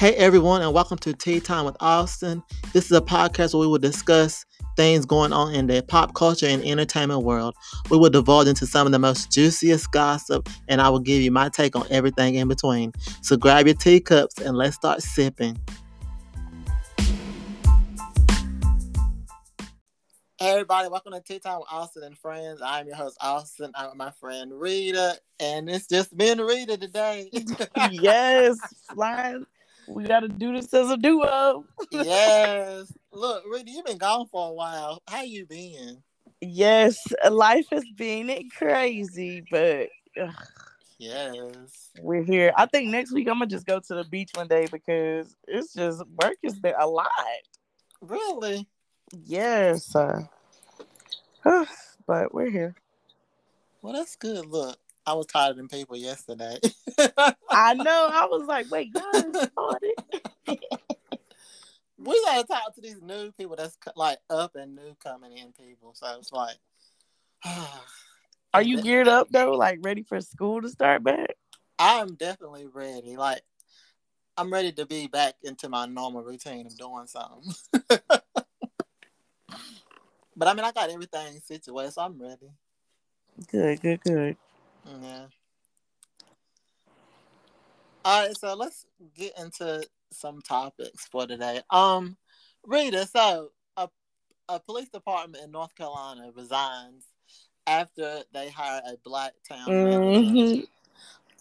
Hey everyone, and welcome to Tea Time with Austin. This is a podcast where we will discuss things going on in the pop culture and entertainment world. We will divulge into some of the most juiciest gossip, and I will give you my take on everything in between. So grab your teacups and let's start sipping. Hey everybody, welcome to Tea Time with Austin and Friends. I'm your host Austin. I'm with my friend Rita, and it's just me and Rita today. yes, flying. We got to do this as a duo. yes. Look, Rita, you've been gone for a while. How you been? Yes, life has been crazy, but ugh, Yes. we're here. I think next week I'm gonna just go to the beach one day because it's just work has been a lot. Really? Yes, uh, but we're here. Well, that's good. Look, I was tired of them people yesterday. I know. I was like, wait, y'all started. we gotta talk to these new people that's like up and new coming in people. So it's like, Are you geared up though? Like ready for school to start back? I'm definitely ready. Like, I'm ready to be back into my normal routine of doing something. but I mean, I got everything situated, so I'm ready. Good, good, good. Yeah. All right, so let's get into some topics for today. Um, Rita, so a a police department in North Carolina resigns after they hire a black town manager. Mhm.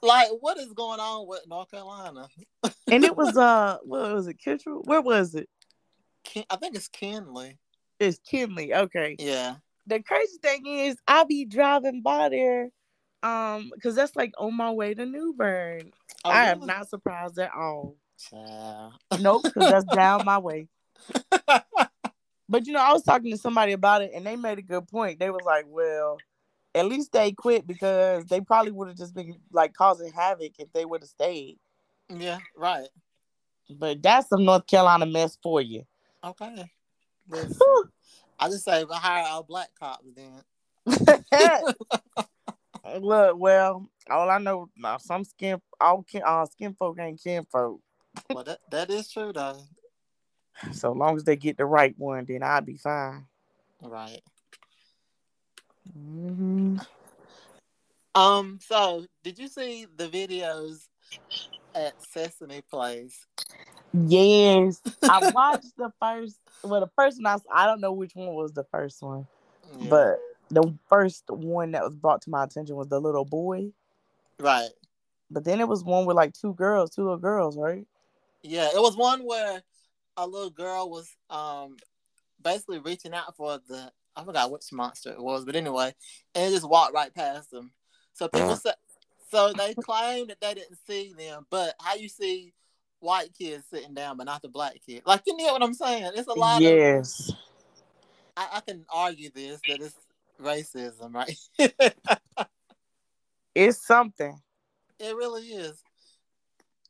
Like, what is going on with North Carolina? And it was uh, what was it, Kittrell? Where was it? Ken, I think it's Kenly. It's Kinley. Okay. Yeah. The crazy thing is, I be driving by there, um, because that's like on my way to New Bern. Oh, I am not surprised at all. Child. Nope, because that's down my way. But you know, I was talking to somebody about it, and they made a good point. They was like, "Well, at least they quit because they probably would have just been like causing havoc if they would have stayed." yeah, right. But that's some North Carolina mess for you. Okay. I just say, but hire all black cops then. Look, well, all I know now, some skin, all kin, uh, skin folk ain't kin folk. well, that, that is true, though. So long as they get the right one, then I'll be fine. Right. hmm Um. So, did you see the videos at Sesame Place? Yes, I watched the first. Well, the first one I, I don't know which one was the first one, Yeah. but the first one that was brought to my attention was the little boy. right. But then it was one with like two girls, two little girls, right? Yeah, it was one where a little girl was um basically reaching out for the I forgot which monster it was, but anyway, and it just walked right past them. So people said, so they claimed that they didn't see them, but how you see white kids sitting down, but not the black kid? Like you know what I'm saying? It's a lot of Yes. I, I can argue this that it's racism, right? It's something. It really is.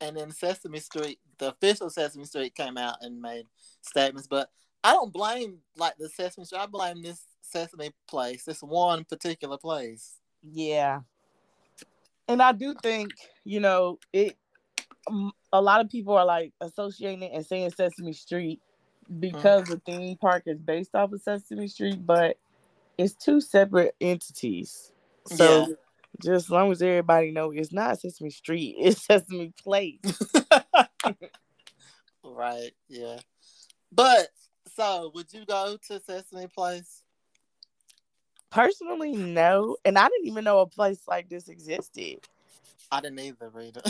And then Sesame Street, the official Sesame Street came out and made statements, but I don't blame like the Sesame Street. I blame this Sesame place, this one particular place. Yeah. And I do think, you know, it a lot of people are like associating it and saying Sesame Street because mm-hmm. the theme park is based off of Sesame Street, but it's two separate entities. So Yeah. just as long as everybody know it's not Sesame Street, it's Sesame Place. right, yeah. But so would you go to Sesame Place? Personally, no. And I didn't even know a place like this existed. I didn't either, Rita.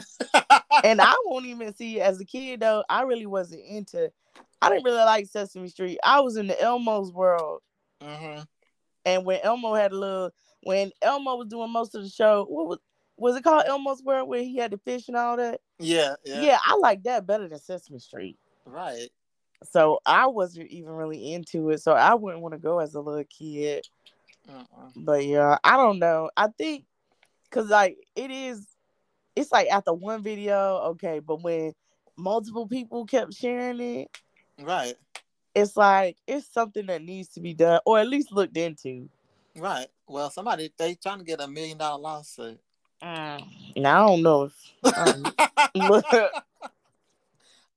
and I won't even see as a kid though. I really wasn't into. I didn't really like Sesame Street. I was in the Elmo's world, hmm and when Elmo had a little, when Elmo was doing most of the show, what was was it called Elmo's World where he had the fish and all that? Yeah, yeah, Yeah, I like that better than Sesame Street. right. So I wasn't even really into it. So I wouldn't want to go as a little kid. Uh-uh. But yeah, I don't know. I think because like it is, it's like after one video, okay, but when multiple people kept sharing it, Right, it's like it's something that needs to be done or at least looked into. right. Well, somebody they trying to get a million dollar lawsuit. Mm. Now I don't know if um,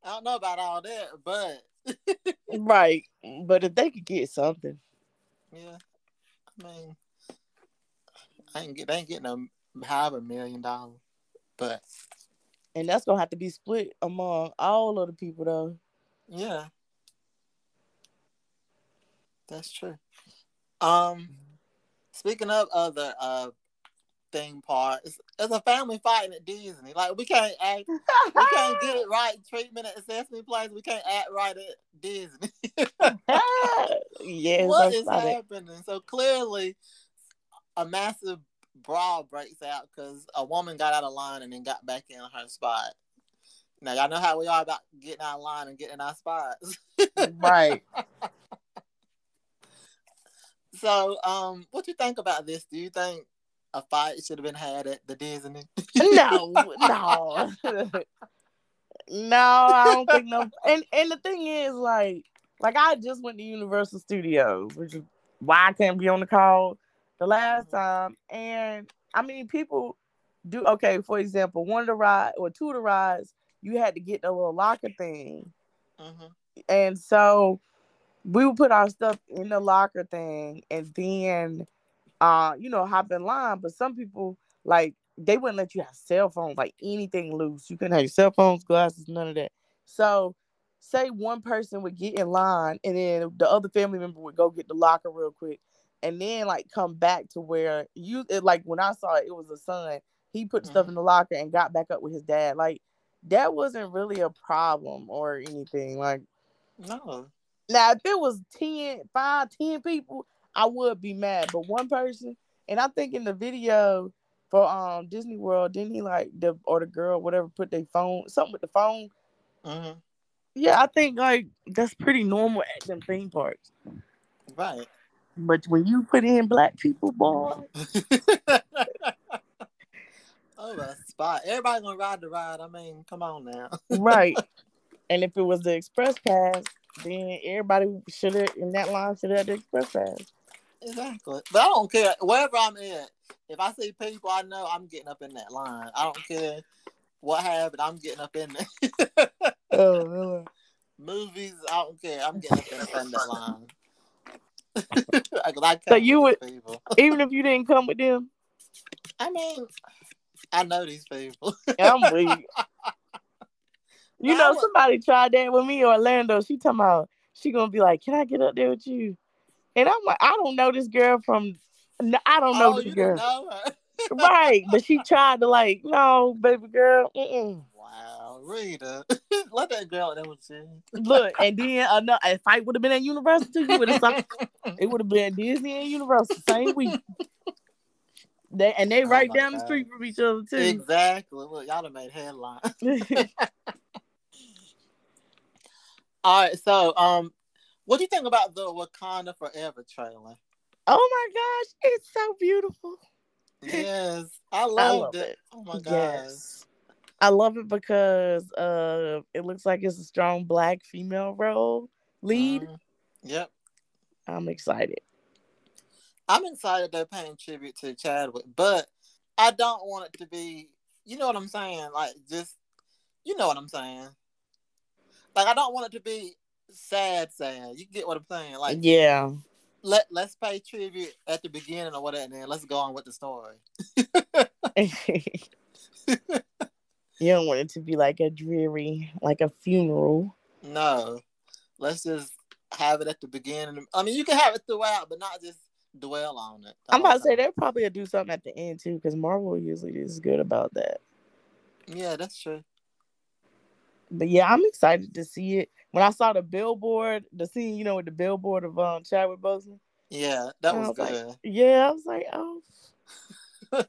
I don't know about all that, but right. But if they could get something, yeah, I mean, I ain't get they ain't getting a half a million dollars, but and that's gonna have to be split among all of the people though. Yeah, that's true. Um, speaking of other uh theme parks, it's a family fighting at Disney. Like we can't act, we can't get it right treatment at Sesame Place. We can't act right at Disney. yes, what is happening? It. So clearly, a massive brawl breaks out because a woman got out of line and then got back in her spot. Now y'all know how we are about getting out of line and getting our spots. right. So, um, what do you think about this? Do you think a fight should have been had at the Disney? no, no, no. I don't think no. And and the thing is, like, like I just went to Universal Studios, which is why I can't be on the call the last mm-hmm. time. And I mean, people do okay. For example, one of the rides or two of the rides, you had to get the little locker thing, mm-hmm. and so we would put our stuff in the locker thing, and then, uh, you know, hop in line. But some people like they wouldn't let you have cell phones, like anything loose. You couldn't have your cell phones, glasses, none of that. So say one person would get in line and then the other family member would go get the locker real quick and then like come back to where you it, like when I saw it, it was a son. He put mm-hmm. stuff in the locker and got back up with his dad. Like that wasn't really a problem or anything. Like no. Now if it was 10, 5, 10 people, I would be mad. But one person, and I think in the video for um Disney World, didn't he like the or the girl, whatever, put their phone something with the phone? Mm-hmm. Yeah, I think like that's pretty normal at them theme parks. Right. But when you put in black people, boy. oh, a spot. Everybody gonna ride the ride. I mean, come on now. right. And if it was the express pass, then everybody should have in that line should have the express pass. Exactly. But I don't care. Wherever I'm at, if I see people I know, I'm getting up in that line. I don't care what happened, I'm getting up in there. oh, really? Movies, I don't care. I'm getting up in that line. I so you would, people. even if you didn't come with them. I mean, I know these people. I'm weak. You know, somebody tried that with me, Orlando. She talking about she gonna be like, "Can I get up there with you?" And I'm like, I don't know this girl from. I don't know oh, this girl. Know right, but she tried to like, no, baby girl. Mm-mm. Wow, Rita, let that girl what she. Look, and then another a fight would have been at Universal too. You would have it would have been Disney and Universal same week. They and they oh right down God. the street from each other too. Exactly. Look, y'all have made headlines. All right, so um, what do you think about the Wakanda Forever trailer? Oh my gosh, it's so beautiful. Yes, I loved I it. it. Oh my gosh. Yes. I love it because uh it looks like it's a strong black female role lead. Mm, yep. I'm excited. I'm excited they're paying tribute to Chadwick, but I don't want it to be you know what I'm saying? Like just you know what I'm saying. Like I don't want it to be sad, sad. You get what I'm saying? Like yeah. Let Let's pay tribute at the beginning or whatever, and then let's go on with the story. you don't want it to be like a dreary, like a funeral. No, let's just have it at the beginning. I mean, you can have it throughout, but not just dwell on it. I'm about to say they'll probably do something at the end too, because Marvel usually is good about that. Yeah, that's true but yeah, I'm excited to see it. When I saw the billboard, the scene, you know, with the billboard of um Chadwick Boseman. Yeah, that was, was, good. Like, yeah, I was like, oh.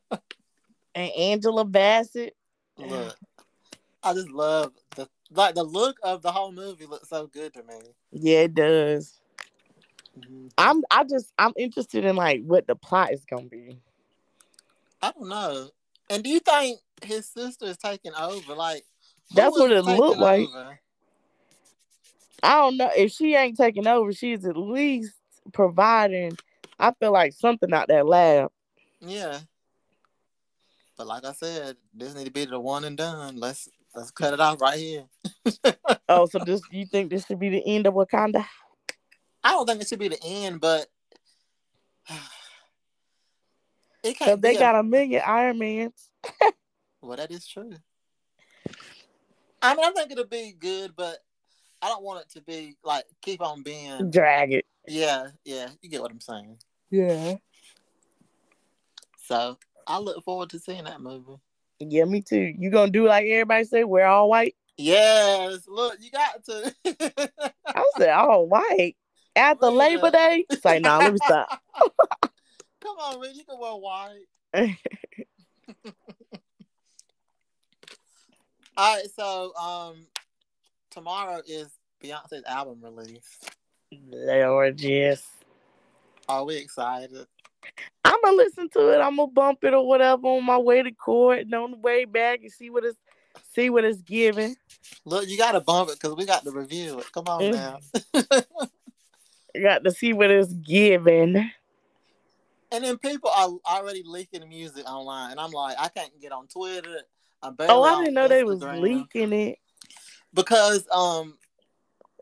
and Angela Bassett. Look, I just love the like the look of the whole movie looks so good to me. Yeah, it does. Mm-hmm. I'm I just I'm interested in like what the plot is gonna be. I don't know. And do you think his sister is taking over? Like that's what it looked like. I don't know if she ain't taking over. She's at least providing. I feel like something out that lab. Yeah. But like I said, this need to be the one and done. Let's Let's cut it off right here. oh, so this you think this should be the end of Wakanda? I don't think it should be the end, but it can't. They got a, a million Iron Mans. well, that is true. I mean, I think it'll be good, but I don't want it to be like keep on being drag it. Yeah, yeah, you get what I'm saying. Yeah. So I look forward to seeing that movie. Yeah, me too. You gonna do like everybody say, we're all white? Yes. Look, you got to. I said all white after yeah. Labor Day. It's like, nah, let me stop. Come on, man, you can wear white. all right, so um, tomorrow is Beyonce's album release. Lord, yes. Are we excited? I'm gonna listen to it. I'm gonna bump it or whatever on my way to court and on the way back and see what it's see what it's giving. Look, you gotta bump it because we got to review it. Come on mm. now. you got to see what it's giving. And then people are already leaking music online, and I'm like, I can't get on Twitter. Oh, I didn't know Instagram. they was leaking it because um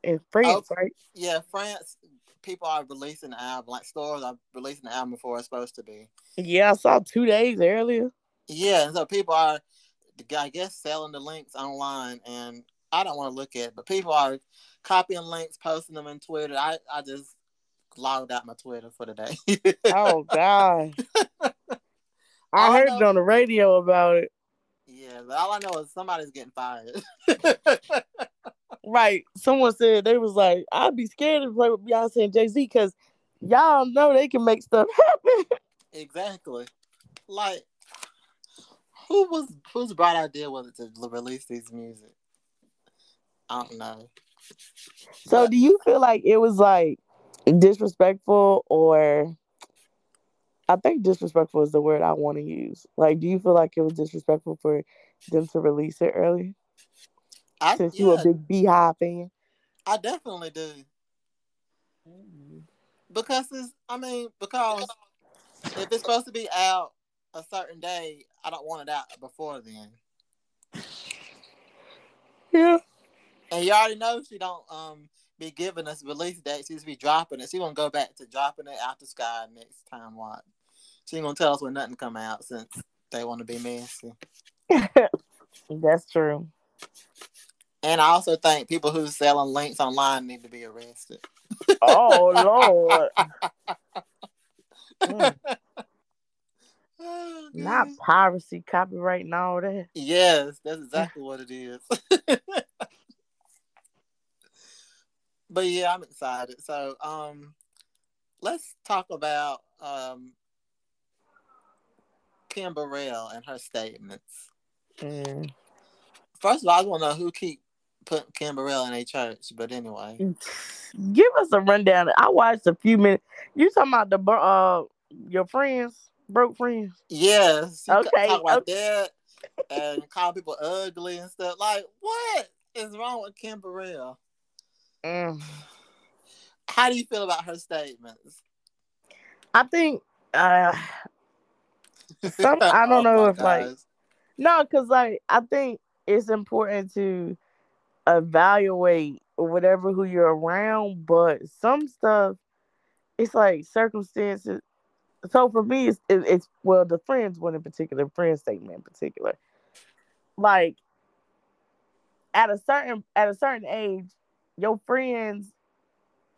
in France, oh, right? Yeah, France people are releasing the album, like stores are releasing the album before it's supposed to be. Yeah, I saw two days earlier. Yeah, so people are, I guess, selling the links online, and I don't want to look at it, but people are copying links, posting them in Twitter. I, I just logged out my Twitter for the day. oh God! I heard know, it on the radio about it. Yeah, but all I know is somebody's getting fired. right. Someone said they was like, I'd be scared to play with Beyonce and Jay Z because y'all know they can make stuff happen. exactly. Like, who was whose bright idea was it to release these music? I don't know. So, do you feel like it was like disrespectful, or I think disrespectful is the word I want to use. Like, do you feel like it was disrespectful for them to release it early? I, Since yeah, you a big BeyHive fan, I definitely do. Mm-hmm. Because it's, I mean, because if it's supposed to be out a certain day, I don't want it out before then. Yeah. And you already know she don't um be giving us release date. She's be dropping it. She gonna go back to dropping it after Sky next time. What? She ain't gonna tell us when nothing come out since they want to be messy. That's true. And I also think people who selling links online need to be arrested. Oh Lord. mm. oh, Not piracy, copyright, and all that. Yes, that's exactly what it is. but yeah, I'm excited. So um let's talk about um Kim Burrell and her statements. Mm. First of all, I want to know who keep putting Kim Burrell in a church, but anyway. Give us a rundown. I watched a few minutes. You talking about the uh your friends, broke friends? Yes. Okay. Talk about okay. that and call people ugly and stuff. Like, what is wrong with Kim Burrell? Mm. How do you feel about her statements? I think uh some I don't oh know if like no, because like I think it's important to evaluate whatever who you're around, but some stuff it's like circumstances. So for me, it's, it's well the friends one in particular, friend statement in particular. Like at a certain at a certain age, your friends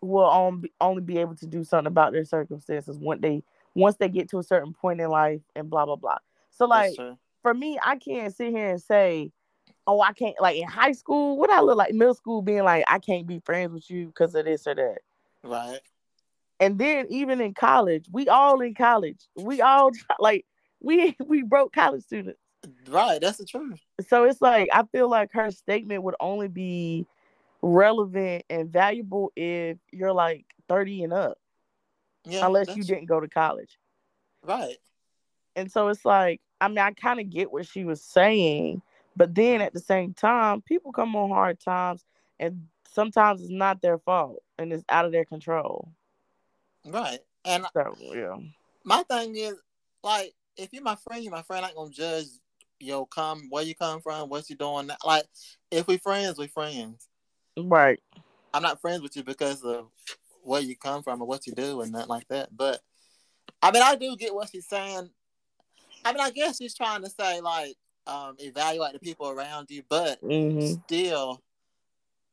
will on, only be able to do something about their circumstances when they once they get to a certain point in life and blah blah blah. So like for me, I can't sit here and say oh, I can't like in high school, what I look like middle school being like, I can't be friends with you because of this or that. Right. And then even in college, we all in college. We all like we we broke college students. Right, that's the truth. So it's like I feel like her statement would only be relevant and valuable if you're like 30 and up. Yeah. Unless you didn't go to college. Right. And so it's like, I mean, I kind of get what she was saying, but then at the same time, people come on hard times and sometimes it's not their fault and it's out of their control. Right. And so, yeah. My thing is like if you're my friend, you're my friend, I ain't gonna judge your come where you come from, what you doing. Now. Like if we friends, we friends. Right. I'm not friends with you because of where you come from or what you do and nothing like that. But I mean, I do get what she's saying. I mean, I guess she's trying to say like um, evaluate the people around you, but Mm-hmm. still,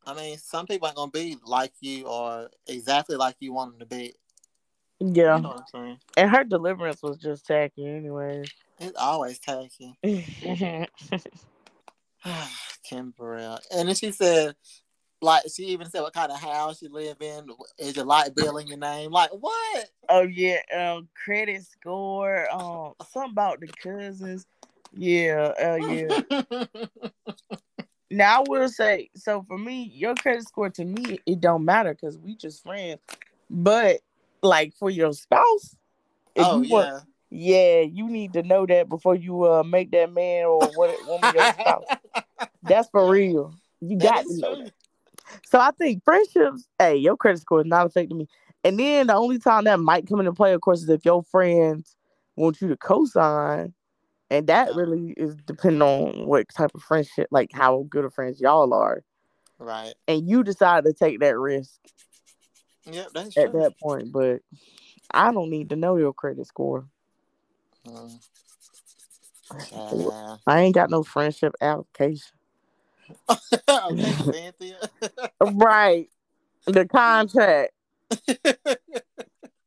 I mean, some people ain't gonna be like you or exactly like you want them to be. Yeah. You know what I'm saying? And her deliverance was just tacky, anyway. It's always tacky. Kim Burrell. And then she said, like, she even said what kind of house you live in. Is your light bill in your name? Like, what? oh yeah, um, credit score, um, something about the cousins. Yeah, uh, yeah. Now I will say, so for me, your credit score to me, it don't matter because we just friends. But like for your spouse, if oh, you want, yeah. yeah, you need to know that before you uh make that man or what woman your spouse. That's for real. You That got to know true. that. So I think friendships, hey, your credit score is not affecting me. And then the only time that might come into play, of course, is if your friends want you to co-sign. And that really is depending on what type of friendship, like how good of friends y'all are. Right. And you decide to take that risk Yep, that's at true. that point. But I don't need to know your credit score. Mm. Yeah. I ain't got no friendship application. Okay, Cynthia. Right. The contract.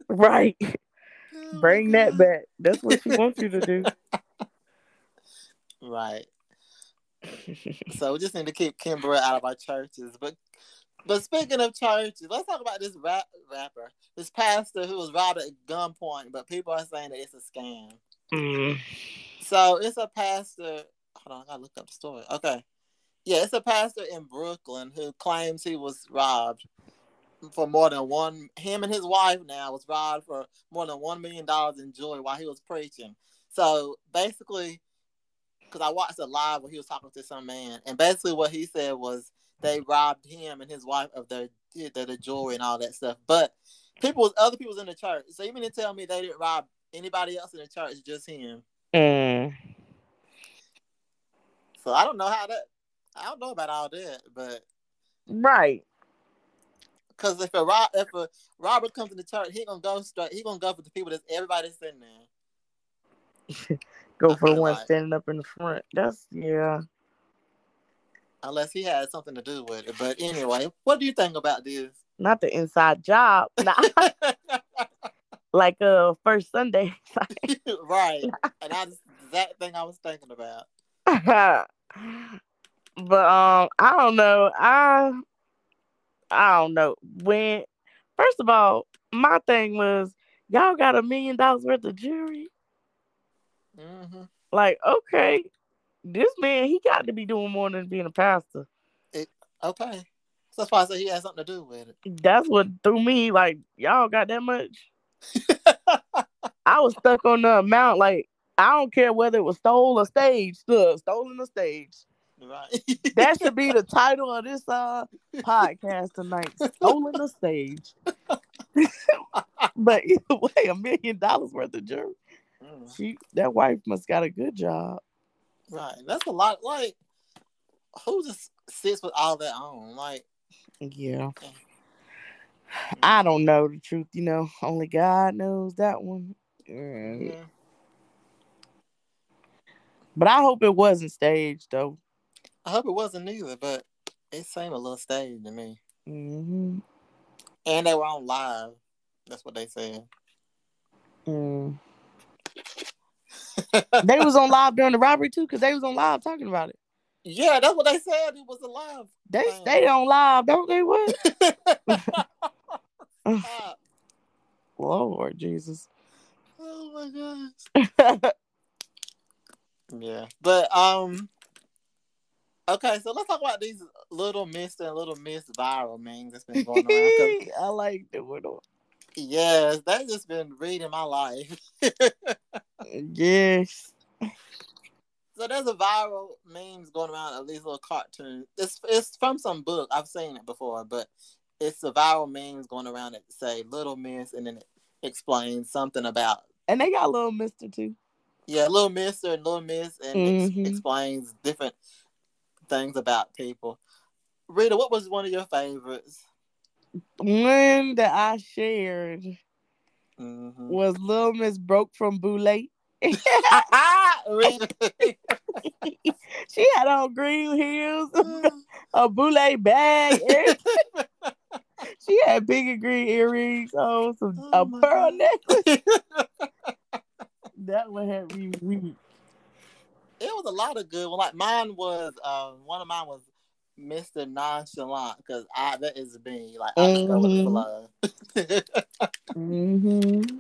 Right. Oh Bring that back. That's what she wants you to do. Right. So we just need to keep Kim Burrell out of our churches. But but speaking of churches, let's talk about this rap rapper, this pastor who was robbed at gunpoint, but people are saying that it's a scam. Mm. So it's a pastor. Hold on, I gotta look up the story. Okay. Yeah, it's a pastor in Brooklyn who claims he was robbed for more than one. Him and his wife now was robbed for more than one million dollars in jewelry while he was preaching. So basically, because I watched it live where he was talking to some man, and basically what he said was they robbed him and his wife of their their, their jewelry and all that stuff. But people, other people's in the church. So you mean to tell me they didn't rob anybody else in the church, just him? Mm. So I don't know how that. I don't know about all that, but Right. because if a rob, if a robber comes in the church, he gonna go straight. He gonna go for the people that's everybody's in there, Go I for the one like- standing up in the front. That's yeah. unless he had something to do with it. But anyway, what do you think about this? Not the inside job. Nah, like uh first Sunday. right, and that's the exact thing I was thinking about. But um I don't know. I I don't know. When first of all, my thing was y'all got a million dollars worth of jewelry. hmm Like, okay, this man he got to be doing more than being a pastor. Okay, so that's why I said he had something to do with it. That's what threw me. Like, y'all got that much? I was stuck on the amount. Like, I don't care whether it was stole or staged. Look, stolen or staged. Right. That should be the title of this uh podcast tonight. Stolen the stage. but either way, a million dollars worth of jewelry. Mm, She that wife must got a good job. right. That's a lot. Like, who just sits with all that on? Like, Yeah. I don't know the truth, you know. Only God knows that one. Mm. yeah. But I hope it wasn't staged though. I hope it wasn't either, but it seemed a little staged to me. hmm And they were on live. That's what they said. Mm. They was on live during the robbery too, because they was on live talking about it. yeah, that's what they said. It was alive. They Damn. stay on live, don't they? What? Lord Jesus. oh my gosh. Yeah, but um, okay. So let's talk about these little miss and little miss viral memes that's been going around. I like the one. yes, that's just been reading my life. Yes. So there's a viral memes going around of these little cartoons. It's it's from some book. I've seen it before, but it's a viral memes going around that say Little Miss and then it explains something about And they got a little mister too. Yeah, Little Mister and Little Miss, and Mhm. ex- explains different things about people. Rita, what was one of your favorites? One that I shared Mhm. was Little Miss broke from. Rita. She had on green heels, a Boulay bag. she had big and green earrings on, some Oh a pearl necklace. That one had me weak. It was a lot of good. Well, like mine was, um, one of mine was Mr. Nonchalant because I that is me. Like I just go with the Mhm. flow. hmm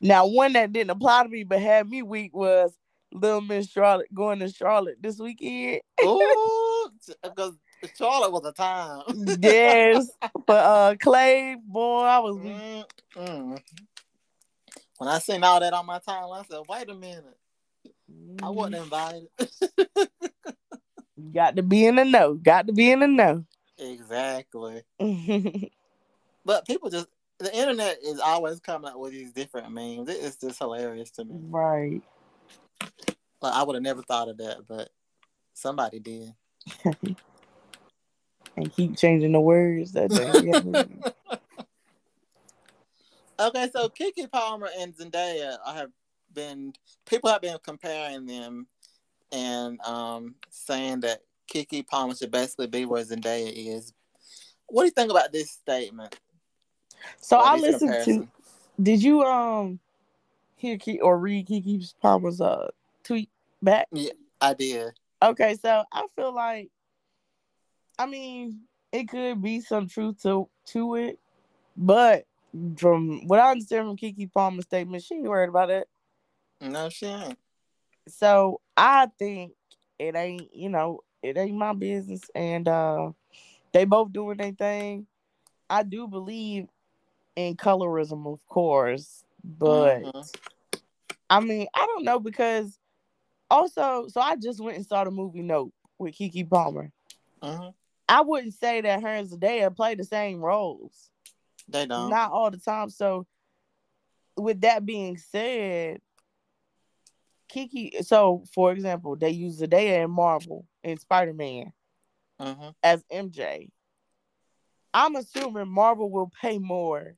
Now, one that didn't apply to me but had me weak was Little Miss Charlotte going to Charlotte this weekend. Ooh, because Charlotte was a time. yes, but uh, Clay, boy, I was. Mm-mm. When I seen all that on my timeline, I said, "Wait a minute, I wasn't invited." Got to be in the know. Got to be in the know. exactly. But people just the internet is always coming up with these different memes. It's just hilarious to me. right. Like I would have never thought of that, but somebody did. And keep changing the words. That. Okay, so Keke Palmer and Zendaya have been people have been comparing them and um saying that Keke Palmer should basically be where Zendaya is. What do you think about this statement? So I listened to. Did you um hear Keke or read Keke Palmer's uh tweet back? Yeah, I did. Okay, so I feel like, I mean, it could be some truth to to it, but from what I understand from Keke Palmer's statement, she ain't worried about it. No, she ain't. So I think it ain't, you know, it ain't my business, and uh they both doing their thing. I do believe in colorism, of course, but Mhm. I mean, I don't know because also, so I just went and saw the movie Nope with Keke Palmer. Mhm. I wouldn't say that her and Zendaya play the same roles. They don't. Not all the time. So, with that being said, Keke. So, for example, they use Zendaya in Marvel in Spider Man Mhm. as MJ. I'm assuming Marvel will pay more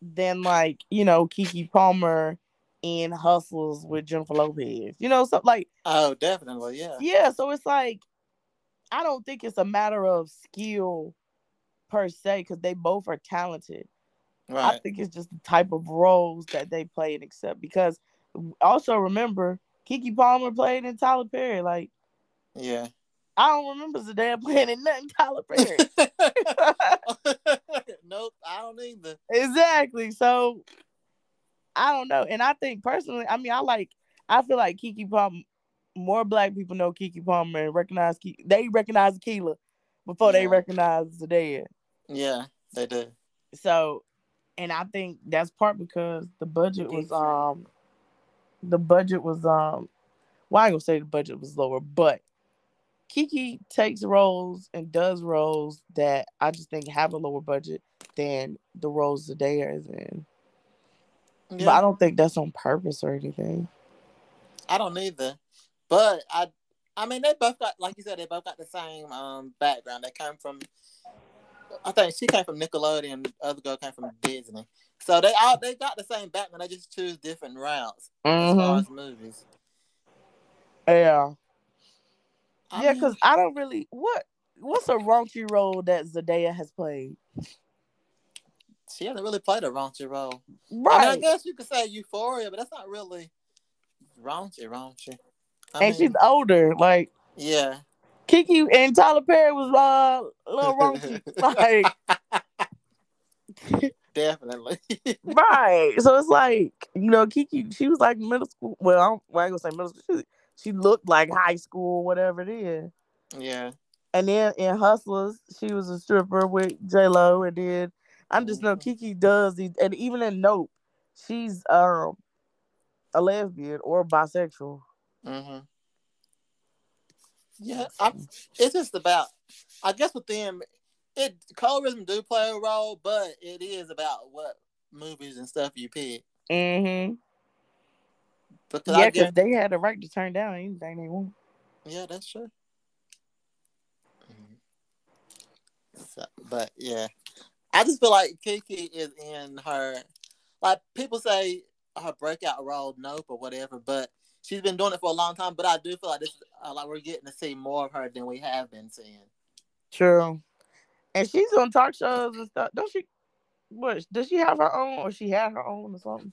than like you know Keke Palmer in Hustlers with Jennifer Lopez. You know, something like Oh, definitely, yeah. yeah. So it's like I don't think it's a matter of skill per se because they both are talented. I think it's just the type of roles that they play and accept. Because also remember, Keke Palmer played in Tyler Perry. Like Yeah. I don't remember Zendaya playing in nothing Tyler Perry. nope, I don't either. exactly. So I don't know. And I think personally, I mean, I like. I feel like Keke Palmer. More black people know Keke Palmer and recognize Keke. They recognize Keela before they Yeah. recognize Zendaya. Yeah, they do. So, and I think that's part because the budget was um, the budget was um, well, I ain't gonna say the budget was lower, but Keke takes roles and does roles that I just think have a lower budget than the roles Zendaya is in. Yeah, But I don't think that's on purpose or anything. I don't either. But I, I mean, they both got, like you said, they both got the same um background. They came from, I think she came from Nickelodeon. The other girl came from Disney. So they all they got the same Batman. They just choose different routes as far Mhm. as movies. Yeah, I yeah, because I don't really what what's a raunchy role that Zendaya has played. she hasn't really played a raunchy role. I mean, I guess you could say Euphoria, but that's not really raunchy, raunchy. I and mean, she's older. Like yeah. Keke and Tyler Perry was uh, a little raunchy. like Definitely. right. So it's like, you know, Keke, she was like middle school. Well, I, don't, well, I ain't gonna say middle school. She, she looked like high school, whatever it is. yeah. And then in Hustlers, she was a stripper with J Lo. And then I just know Mhm. Keke does these, and even in Nope, she's um a lesbian or bisexual. hmm Yeah, I, it's just about. I guess with them, it colorism do play a role, but it is about what movies and stuff you pick. Mm-hmm. Because yeah, because they had the right to turn down anything they want. yeah, that's true. Mhm. So, but yeah, I just feel like Keke is in her. Like people say, her breakout role, Nope or whatever, but she's been doing it for a long time. But I do feel like this, uh, like we're getting to see more of her than we have been seeing. True. And she's on talk shows and stuff. Don't she? What does she have her own, or she had her own, or something?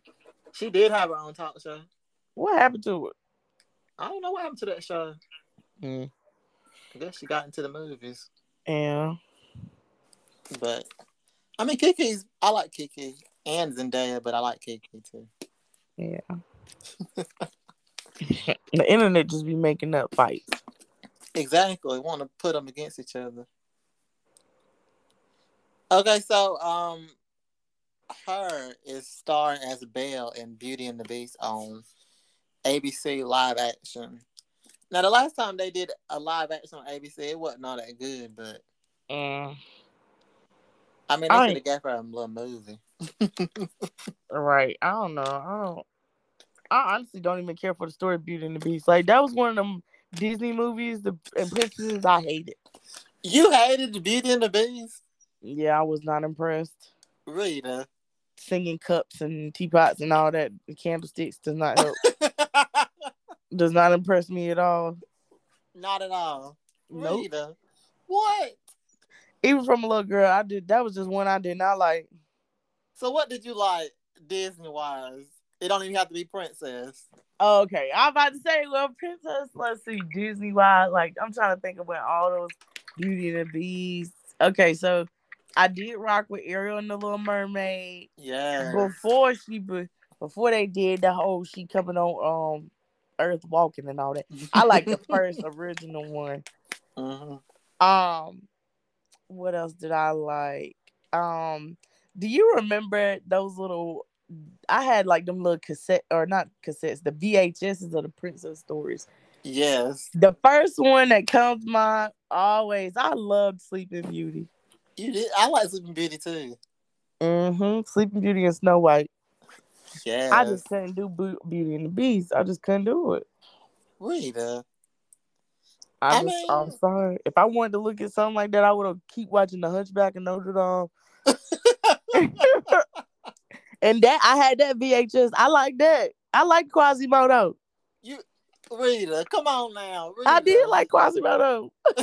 She did have her own talk show. What happened to it? I don't know what happened to that show. Mm. I guess she got into the movies. Yeah. But I mean, Keke's. I like Keke and Zendaya, but I like Keke too. Yeah. the internet just be making up fights. Exactly. Want to put them against each other. Okay, so um, H.E.R. is starring as Belle in Beauty and the Beast on ABC live action. Now, the last time they did a live action on ABC, it wasn't all that good, but Mm. I mean, they I should have gave her a little movie. Right. I don't know. I don't. I honestly don't even care for the story of Beauty and the Beast. Like that was one of them Disney movies, the and princesses I hated. You hated the Beauty and the Beast, Yeah, I was not impressed. Rita. Singing cups and teapots and all that, the candlesticks does not help. does not impress me at all. Not at all. Nope. Rita. What? Even from a little girl, I did that was just one I did not like. So what did you like Disney wise? It don't even have to be princess. Okay, I'm about to say, well, princess. Let's see, Disney wise. Like I'm trying to think of when all those Beauty and the Beast. Okay, so I did rock with Ariel and the Little Mermaid Yeah. before she be, before they did the whole she coming on um Earth walking and all that. I like the first original one. Mhm. Um, what else did I like? Um, do you remember those little? I had like them little cassette or not cassettes, the VHSs of the princess stories. Yes. The first one that comes to mind always. I loved Sleeping Beauty. You did. I like Sleeping Beauty too. Mm-hmm. Sleeping Beauty and Snow White. Yes. I just couldn't do Beauty and the Beast. I just couldn't do it. Rita. I, I just, mean- I'm sorry. If I wanted to look at something like that, I would have keep watching The Hunchback of Notre Dame. and that I had that VHS. I like that. I like Quasimodo. You, Rita. Come on now. Rita. I did like Quasimodo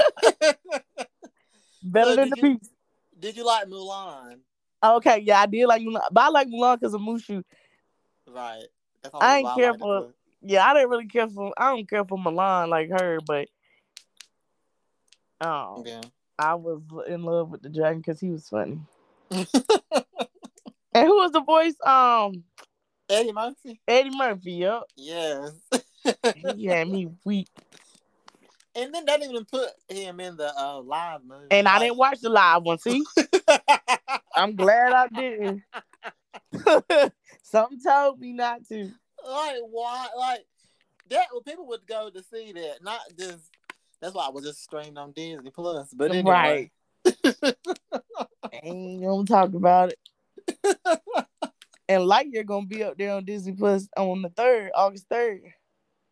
better So than the you- Beast. did you like Mulan? Okay, yeah, I did like Mulan, but I like Mulan because of Mushu. Right. I ain't care for- Yeah, I didn't really care for. I don't care for Mulan like her, but um, Yeah. I was in love with the dragon because he was funny. And who was the voice? Um, Eddie Murphy. Eddie Murphy. Yup, Yes. he had me weak. and then they didn't even put him in the uh, live movie. And I didn't watch the live one. See, I'm glad I didn't. Something told me not to. like why? Like that? People would go to see that, not just. That's why I was just streamed on Disney Plus. But anyway, Right. Ain't gonna talk about it. and Lightyear gonna be up there on Disney Plus on the third, August third.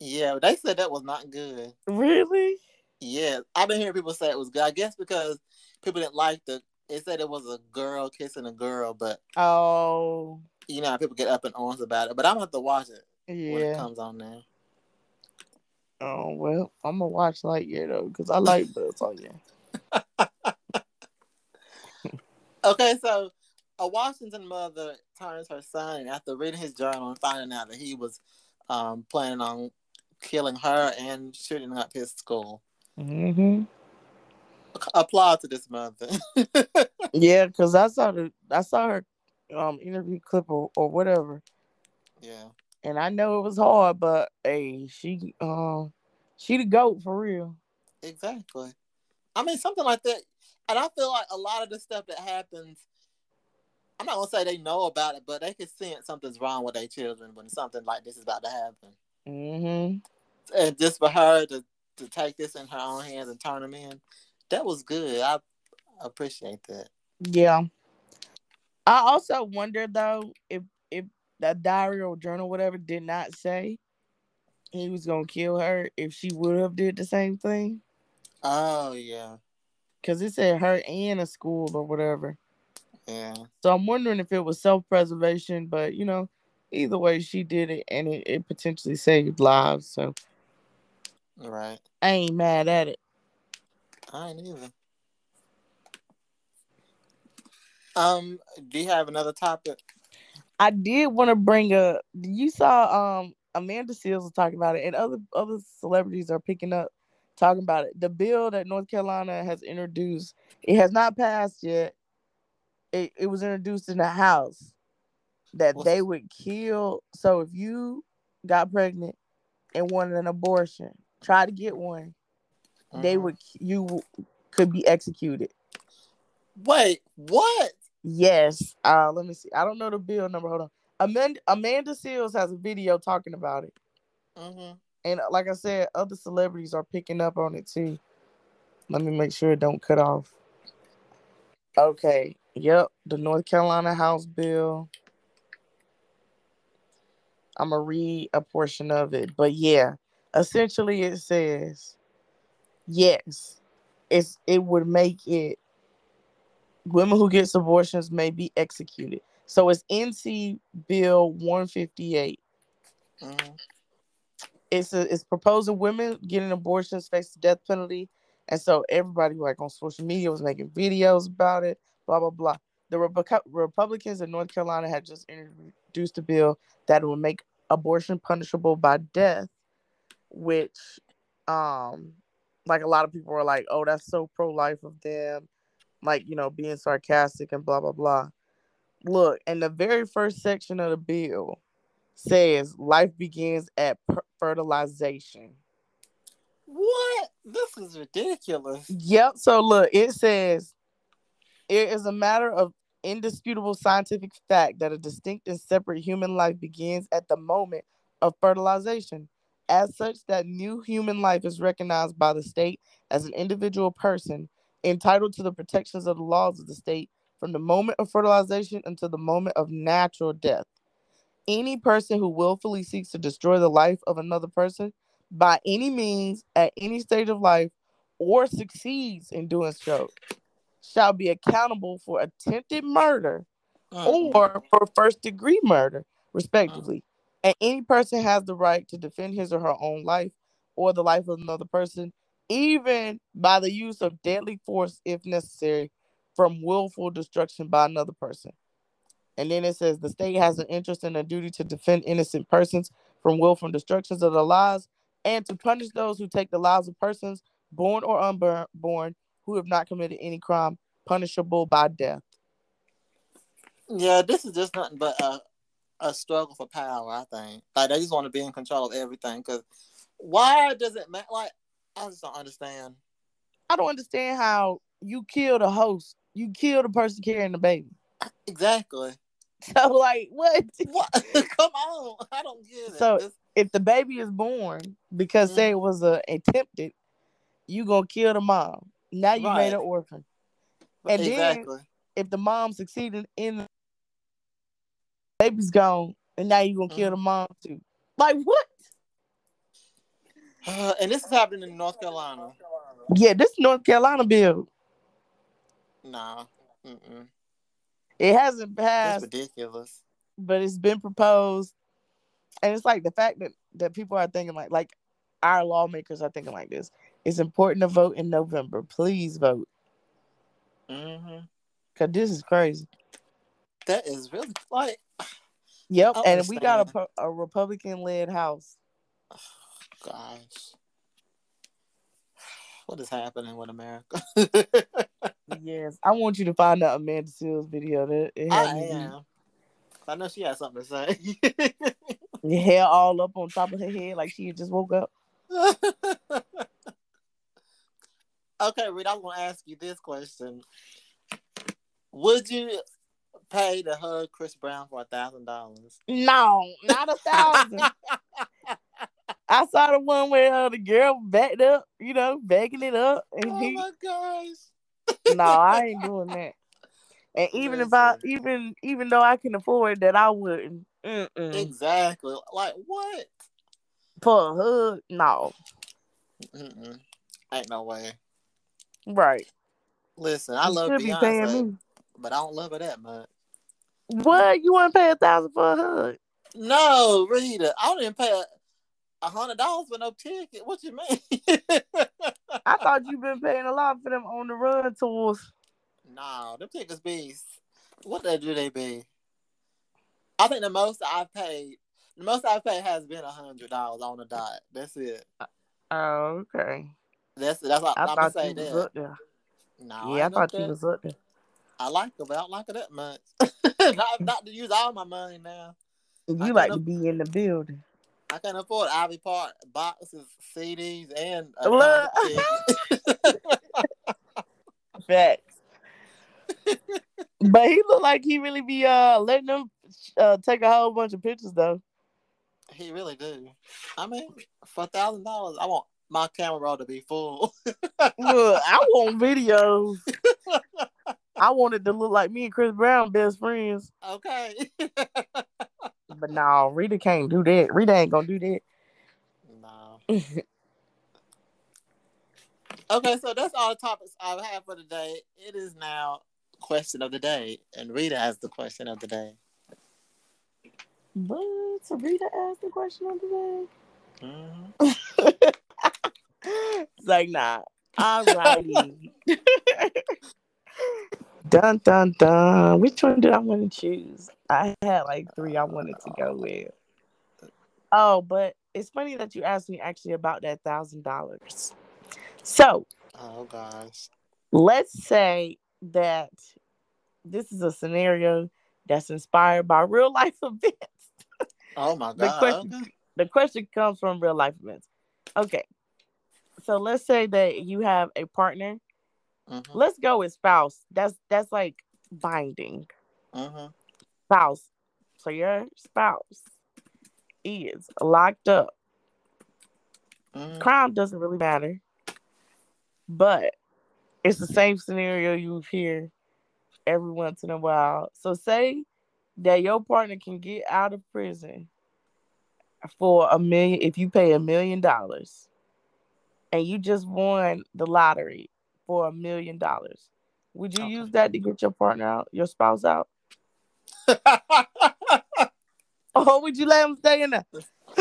yeah, they said that was not good. Really? Yeah, I've been hearing people say it was good. I guess because people didn't like the. They said it was a girl kissing a girl, but Oh, you know how people get up in arms about it. But I'm gonna have to watch it when it comes on now. Oh well, I'm gonna watch Lightyear though because I like Buzz Lightyear. Okay, so a Washington mother turns her son after reading his journal and finding out that he was um, planning on killing her and shooting up his school. Mm-hmm. Applaud to this mother. Yeah, because I saw the I saw her um interview clip or, or whatever, yeah. and I know it was hard, but hey, she um she the goat for real. Exactly. I mean, something like that. And I feel like a lot of the stuff that happens, I'm not gonna say they know about it, but they can sense something's wrong with their children when something like this is about to happen. Mm-hmm. And just for her to, to take this in her own hands and turn them in, that was good. I appreciate that. Yeah. I also wonder though if if that diary or journal whatever did not say he was gonna kill her if she would have did the same thing. Oh yeah. Cause it said her and a school or whatever. Yeah. So I'm wondering if it was self preservation, but you know, either way she did it and it, it potentially saved lives. So Right. I ain't mad at it. I ain't either. Um, do you have another topic? I did want to bring a you saw um Amanda Seales was talking about it and other other celebrities are picking up talking about it. The bill that North Carolina has introduced, it has not passed yet. It, it was introduced in the House that they would kill. So if you got pregnant and wanted an abortion, try to get one, they Mhm. would you could be executed. Wait, what? Yes. Uh let me see. I don't know the bill number. Hold on. Amanda Amanda Seales has a video talking about it. Mm-hmm. And uh, like I said, other celebrities are picking up on it too. Let me make sure it don't cut off. Okay. Yep. The North Carolina House bill. I'm gonna read a portion of it, but yeah, essentially it says, yes, it's it would make it women who get abortions may be executed. So it's NC Bill 158 Mm-hmm. It's a, it's proposing women getting abortions face the death penalty, and so everybody like on social media was making videos about it. Blah blah blah. The Repu- Republicans in North Carolina had just introduced a bill that would make abortion punishable by death, which, um, like a lot of people are like, "Oh, that's so pro life of them," like you know, being sarcastic and blah blah blah. Look, in the very first section of the bill says life begins at per- fertilization. What? This is ridiculous. Yep. So look, it says it is a matter of indisputable scientific fact that a distinct and separate human life begins at the moment of fertilization. As such, that new human life is recognized by the state as an individual person entitled to the protections of the laws of the state from the moment of fertilization until the moment of natural death. Any person who willfully seeks to destroy the life of another person by any means at any stage of life or succeeds in doing so shall be accountable for attempted murder Mm-mm. or for first degree murder, respectively. Mm. And any person has the right to defend his or her own life or the life of another person, even by the use of deadly force if necessary, from willful destruction by another person. And then it says the state has an interest and a duty to defend innocent persons from willful destructions of their lives and to punish those who take the lives of persons born or unborn who have not committed any crime punishable by death. Yeah, this is just nothing but a a struggle for power. I think like they just want to be in control of everything. Because why does it matter? Like I just don't understand. I don't understand how you kill the host, you kill the person carrying the baby. Exactly. So like what? What? Come on, I don't get it. So- If the baby is born because say it mm-hmm. was a attempted, you gonna kill the mom. Now you made an orphan. And then- If the mom succeeded in baby's gone, and now you gonna kill mm-hmm. the mom too. Like what? Uh, and this is happening in North Carolina. Yeah, this North Carolina bill. Nah. Mm-mm. It hasn't passed, ridiculous. but it's been proposed. And it's like the fact that, that people are thinking like like our lawmakers are thinking like this. It's important to vote in November. Please vote. Mm-hmm. Cause this is crazy. That is really like, Yep. And we got a, a Republican led house. Oh, gosh, what is happening with America? yes. I want you to find out Amanda Seales video. That it had I me- am. I know she has something to say. your hair all up on top of her head like she had just woke up. okay, Reed, I'm gonna ask you this question: Would you pay to hug Chris Brown for a thousand dollars? No, not a thousand. I saw the one where uh, the girl backed up, you know, backing it up, and Oh he. my gosh! No, I ain't doing that. And even if I, even even though I can afford that, I wouldn't. Mm-mm. Exactly. Like what? For a hood, no. Mm-mm. Ain't no way. Right. Listen, I You love should be paying Beyonce, me. but I don't love her that much. What? You want to pay a thousand for a hood? No, Rita, I don't even pay a, a hundred dollars for no ticket. What you mean? I thought you've been paying a lot for them on the run tours. no, them tickets be what they do they be? I think the most I've paid, the most I've paid has been a hundred dollars on the dot. That's it. Uh, oh, okay. That's that's what I I'm thought say you was that. up there. No, yeah, I ain't thought you was up there. I like her, but I don't like her that much. not, not to use all my money now. You I like to be in the building. I can afford Ivy Park boxes, CDs, and. Facts. but he looked like he really be uh letting them uh take a whole bunch of pictures though. he really do. I mean, for a thousand dollars, I want my camera roll to be full. Look, I want videos. I wanted to look like me and Chris Brown best friends. okay. But no, Rita can't do that. Rita ain't gonna do that. no. Okay, so that's all the topics I have for today. It is now question of the day, and Rita has the question of the day. But so Rita asked the question of the Mhm. day. it's like, nah. Alrighty. dun dun dun. Which one did I want to choose? I had like three I wanted to go uh, with. Oh, but it's funny that you asked me actually about that thousand dollars. So Oh gosh. let's say that this is a scenario that's inspired by real life events. Oh my The god. question- the question comes from real life events. Okay. So let's say that you have a partner. Mhm, Let's go with spouse. That's that's like binding. mhm, Spouse. So your spouse is locked up. mhm. Crime doesn't really matter. But it's the same scenario you hear every once in a while. So say that your partner can get out of prison for a million if you pay a million dollars and you just won the lottery for a million dollars. Would you Okay. use that to get your partner out, your spouse out? Or would you let him stay in there?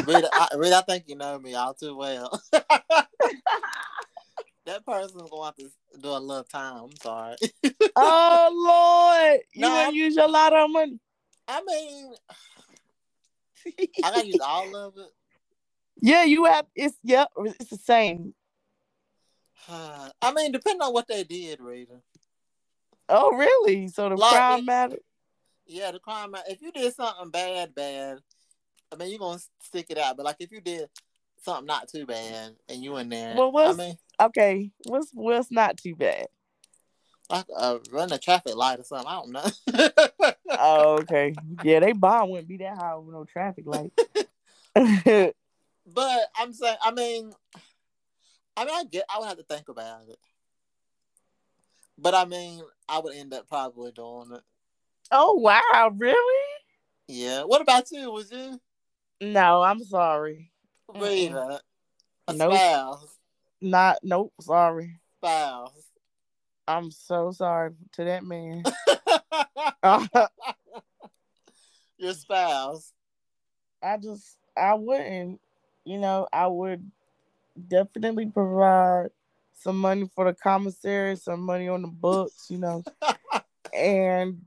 Rita, I, Rita, I think you know me all too well. that person's going to have to do a little time. I'm sorry. Oh Lord. You No, I'm- use your lotto money? I mean, I gotta use all of it. Yeah, you have it's yeah, it's the same. I mean, depending on what they did, Rita. Oh really? So the Like crime matter? Yeah, the crime. matter. If you did something bad, bad, I mean, you're gonna stick it out. But like, if you did something not too bad and you in there, Well, I mean, Okay, what's what's not too bad? like uh, run a traffic light or something. I don't know. Oh, okay. Yeah, they bond wouldn't be that high with no traffic light. But I'm saying, I mean, I mean, I get, I would have to think about it. But I mean, I would end up probably doing it. oh wow, really? Yeah. What about you? Was you No, I'm sorry. Mm-mm. Rita? A Nope. spouse, Not nope, sorry. spouse. I'm so sorry to that man. Uh-huh. Your spouse. I just I wouldn't, you know, I would definitely provide some money for the commissary, some money on the books, you know, and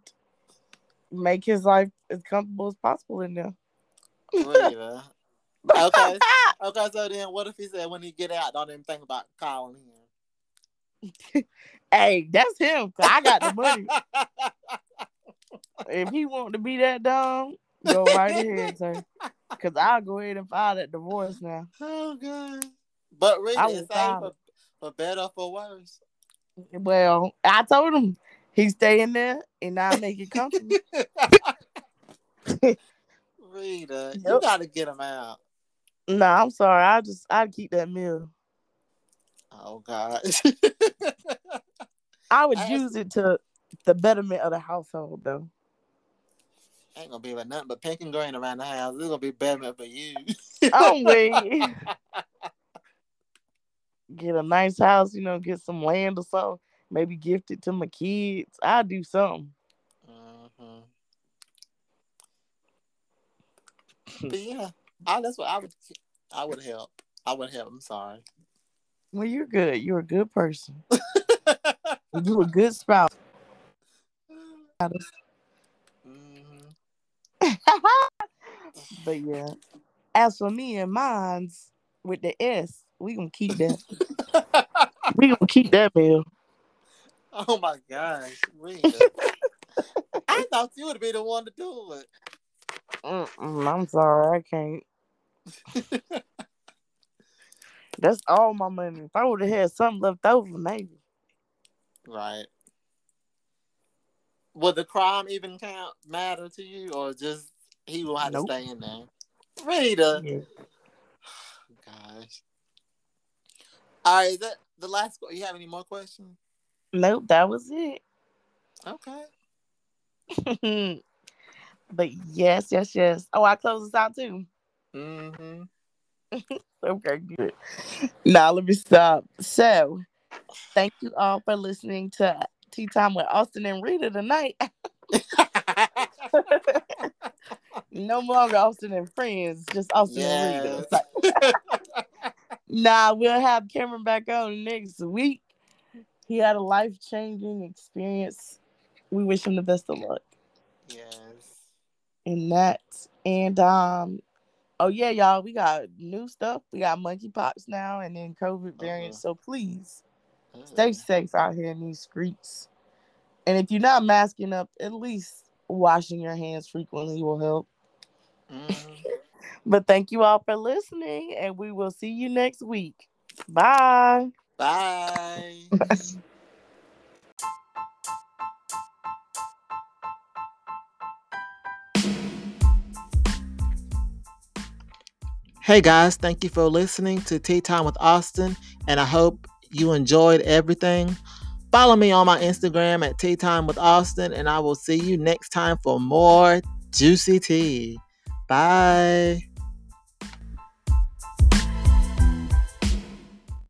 make his life as comfortable as possible in there. Okay. Okay, so then what if he said when he get out, don't even think about calling him? hey, that's him. I got the money. if he want to be that dumb, go right ahead, sir. Cause I'll go ahead and file that divorce now. oh god. But Rita, I it's for, for better for worse. Well, I told him he stay in there and I make it comfortable. Rita, you Yep. gotta get him out. no, I'm sorry. I just I keep that meal. Oh god. I would I use it to the betterment of the household though. Ain't gonna be like nothing but pink and green around the house. It's gonna be better for you. I'm waiting. get a nice house, you know, get some land or something. Maybe gift it to my kids. I'll do something. Mm-hmm. But yeah, I, that's what I would. I would help. I would help. I'm sorry. Well, you're good. You're a good person. you're a good spouse. Mm-hmm. but yeah, as for me and mine's with the S, we gonna keep that. we gonna keep that bill. Oh my gosh, I thought you would be the one to do it. Mm-mm, I'm sorry, I can't. That's all my money. If I would have had something left over, maybe. Right. Would the crime even count matter to you, or just he will have nope. to stay in there? Rita. Yeah. Gosh. All right, is that the last? You have any more questions? Nope, that was it. Okay. but yes, yes, yes. Oh, I close this out too. Mm-hmm. okay, good. Now let me stop. So, thank you all for listening to Tea Time with Austin and Rita tonight. no longer Austin and friends, just Austin yes. and Rita. Nah, we'll have Cameron back on next week. He had a life changing experience. We wish him the best of luck. Yes. And that. And um, oh yeah, y'all, we got new stuff. We got monkeypox now and then COVID variants. Uh-huh. So please uh-huh. stay safe out here in these streets. And if you're not masking up, at least washing your hands frequently will help. Mm. But thank you all for listening, and we will see you next week. Bye. Bye. Hey guys, thank you for listening to Tea Time with Austin, and I hope you enjoyed everything. Follow me on my Instagram at Tea Time with Austin, and I will see you next time for more juicy tea. Bye.